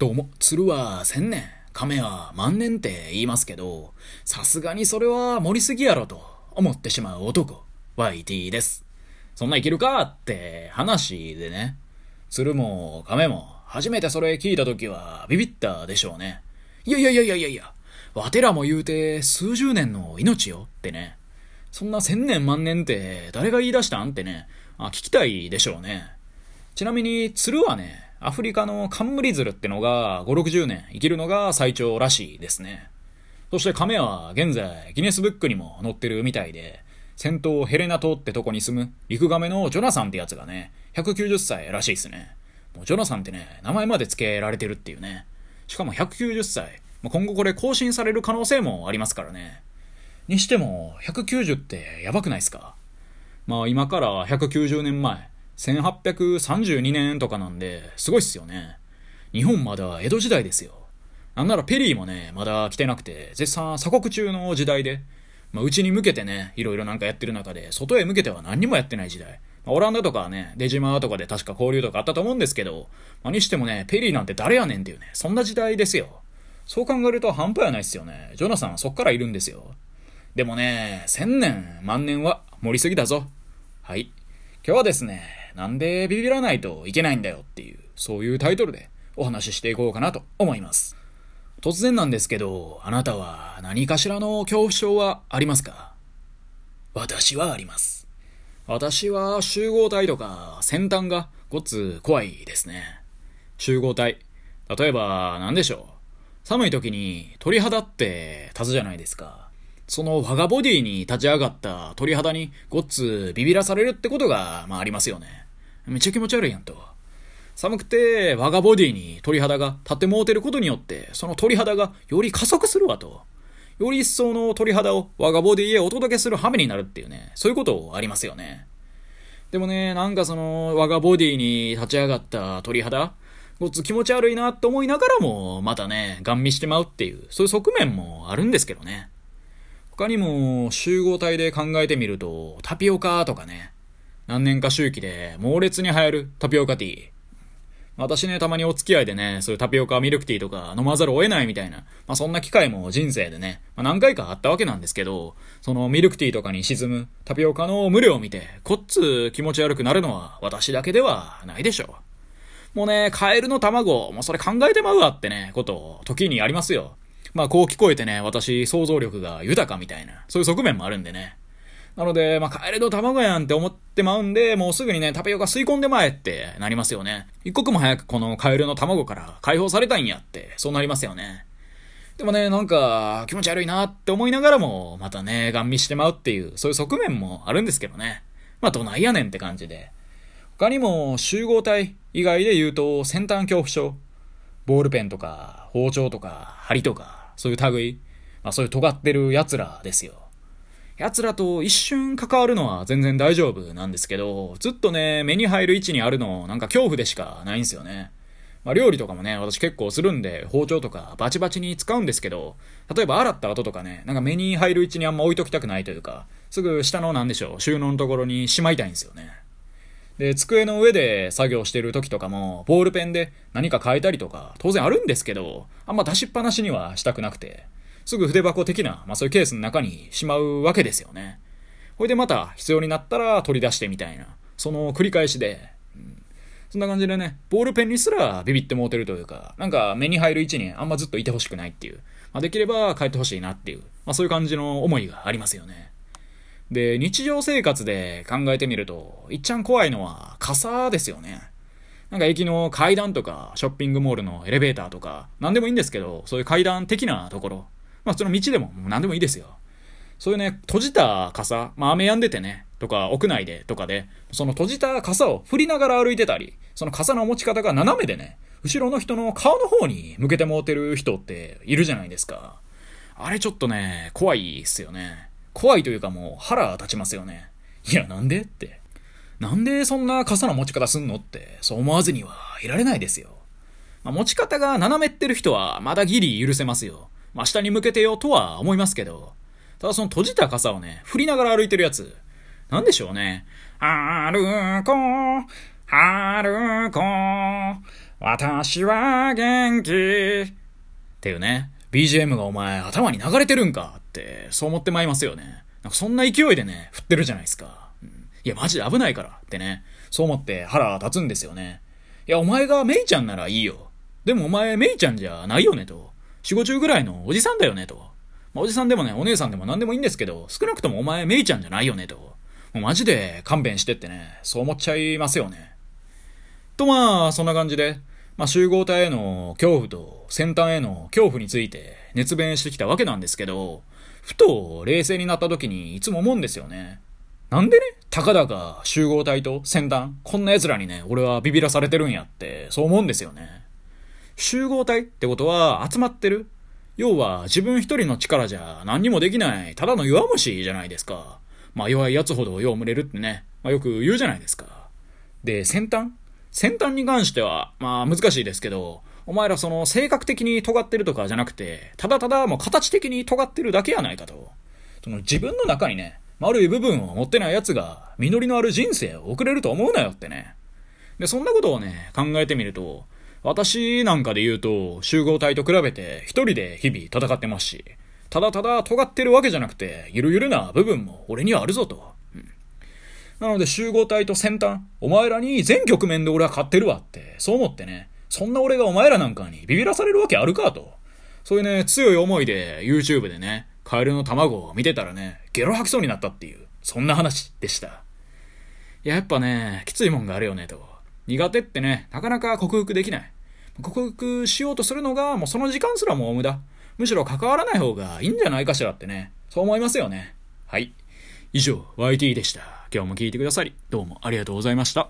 どうも、鶴は千年、亀は万年って言いますけど、さすがにそれは盛りすぎやろと思ってしまう男、YT です。そんな生きるかって話でね、鶴も亀も初めてそれ聞いた時はビビったでしょうね。いやいやいやいやいやいや、わてらも言うて数十年の命よってね。そんな千年万年って誰が言い出したんってね、あ聞きたいでしょうね。ちなみに鶴はね、アフリカのカンムリズルってのが5、60年生きるのが最長らしいですね。そして亀は現在ギネスブックにも載ってるみたいで、戦闘ヘレナ島ってとこに住む陸亀のジョナサンってやつがね、190歳らしいですね。もうジョナサンってね、名前まで付けられてるっていうね。しかも190歳。今後これ更新される可能性もありますからね。にしても、190ってやばくないですか？まあ今から190年前、1832年とかなんで、すごいっすよね。日本まだ江戸時代ですよ。なんならペリーもね、まだ来てなくて、絶賛鎖国中の時代で、まあ、うちに向けてね、いろいろなんかやってる中で、外へ向けては何にもやってない時代。まあ、オランダとかはね、出島とかで確か交流とかあったと思うんですけど、まあ、にしてもね、ペリーなんて誰やねんっていうね、そんな時代ですよ。そう考えると半端やないっすよね。ジョナサンはそっからいるんですよ。でもね、千年、万年は盛りすぎだぞ。はい。今日はですね、なんでビビらないといけないんだよっていう、そういうタイトルでお話ししていこうかなと思います。突然なんですけど、あなたは何かしらの恐怖症はありますか？私はあります。私は集合体とか先端がごっつ怖いですね。集合体。例えば、何でしょう。寒い時に鳥肌って立つじゃないですか。その我がボディに立ち上がった鳥肌にごっつビビらされるってことが、まあありますよね。めっちゃ気持ち悪いやんと。寒くて我がボディに鳥肌が立ってもうてることによって、その鳥肌がより加速するわと。より一層の鳥肌を我がボディへお届けする羽目になるっていうね、そういうことありますよね。でもね、なんかその我がボディに立ち上がった鳥肌、ごっつ気持ち悪いなと思いながらも、またね、ガン見してまうっていう、そういう側面もあるんですけどね。他にも集合体で考えてみると、タピオカとかね、何年か周期で猛烈に流行るタピオカティー。私ね、たまにお付き合いでね、そういうタピオカミルクティーとか飲まざるを得ないみたいな、まあそんな機会も人生でね、まあ何回かあったわけなんですけど、そのミルクティーとかに沈むタピオカの無料を見て、こっつ気持ち悪くなるのは私だけではないでしょう。もうね、カエルの卵、もうそれ考えてまうわってね、こと、時にありますよ。まあこう聞こえてね、私想像力が豊かみたいな、そういう側面もあるんでね。なので、まあ、カエルの卵やんって思ってまうんで、もうすぐにね、タピオカ吸い込んでまえってなりますよね。一刻も早くこのカエルの卵から解放されたいんやって、そうなりますよね。でもね、なんか、気持ち悪いなって思いながらも、またね、ガン見してまうっていう、そういう側面もあるんですけどね。まあ、どないやねんって感じで。他にも、集合体以外で言うと、先端恐怖症。ボールペンとか、包丁とか、針とか、そういう類。まあ、そういう尖ってる奴らですよ。奴らと一瞬関わるのは全然大丈夫なんですけど、ずっとね、目に入る位置にあるの、なんか恐怖でしかないんですよね。まあ、料理とかもね、私結構するんで、包丁とかバチバチに使うんですけど、例えば洗った後とかね、なんか目に入る位置にあんま置いときたくないというか、すぐ下のなんでしょう、収納のところにしまいたいんですよね。で、机の上で作業してる時とかも、ボールペンで何か書いたりとか、当然あるんですけど、あんま出しっぱなしにはしたくなくて、すぐ筆箱的な、まあそういうケースの中にしまうわけですよね。ほいでまた必要になったら取り出してみたいな、その繰り返しで、うん、そんな感じでね、ボールペンにすらビビってもうてるというか、なんか目に入る位置にあんまずっといてほしくないっていう、まあできれば帰ってほしいなっていう、まあそういう感じの思いがありますよね。で、日常生活で考えてみると、いっちゃん怖いのは傘ですよね。なんか駅の階段とか、ショッピングモールのエレベーターとか、なんでもいいんですけど、そういう階段的なところ、まあ、その道でも、もう何でもいいですよ。そういうね、閉じた傘、まあ、雨止んでてね、とか、屋内で、とかで、その閉じた傘を振りながら歩いてたり、その傘の持ち方が斜めでね、後ろの人の顔の方に向けてもうてる人っているじゃないですか。あれちょっとね、怖いっすよね。怖いというかもう腹立ちますよね。いや、なんでって。なんでそんな傘の持ち方すんのって、そう思わずにはいられないですよ。まあ、持ち方が斜めってる人はまだギリ許せますよ。まあ、下に向けてよとは思いますけど、ただその閉じた傘をね、振りながら歩いてるやつ、なんでしょうね。歩こう、歩こう、私は元気っていうね、BGM がお前頭に流れてるんかって、そう思ってまいりますよね。なんかそんな勢いでね、振ってるじゃないですか。うん、いや、マジで危ないからってね、そう思って腹立つんですよね。いや、お前がメイちゃんならいいよ。でもお前メイちゃんじゃないよねと。四五中ぐらいのおじさんだよねと。まあ、おじさんでもね、お姉さんでも何でもいいんですけど、少なくともお前メイちゃんじゃないよねと。もうマジで勘弁してってね、そう思っちゃいますよね。とまあ、そんな感じで、まあ、集合体への恐怖と先端への恐怖について熱弁してきたわけなんですけど、ふと冷静になった時にいつも思うんですよね。なんでね、たかだか集合体と先端、こんな奴らにね、俺はビビらされてるんやって、そう思うんですよね。集合体ってことは集まってる要は自分一人の力じゃ何にもできない、ただの弱虫じゃないですか。まあ弱い奴ほど弱むれるってね、まあよく言うじゃないですか。で、先端？先端に関しては、まあ難しいですけど、お前らその性格的に尖ってるとかじゃなくて、ただただもう形的に尖ってるだけやないかと。その自分の中にね、丸い部分を持ってない奴が、実りのある人生を送れると思うなよってね。で、そんなことをね、考えてみると、私なんかで言うと、集合体と比べて一人で日々戦ってますし、ただただ尖ってるわけじゃなくて、ゆるゆるな部分も俺にはあるぞと。なので集合体と先端、お前らに全局面で俺は勝ってるわって、そう思ってね、そんな俺がお前らなんかにビビらされるわけあるかと。そういうね、強い思いで YouTube でね、カエルの卵を見てたらね、ゲロ吐きそうになったっていう、そんな話でした。いや、やっぱね、きついもんがあるよね、と。苦手ってね、なかなか克服できない。克服しようとするのが、もうその時間すらもう無駄。むしろ関わらない方がいいんじゃないかしらってね。そう思いますよね。はい。以上、YT でした。今日も聞いてくださり、どうもありがとうございました。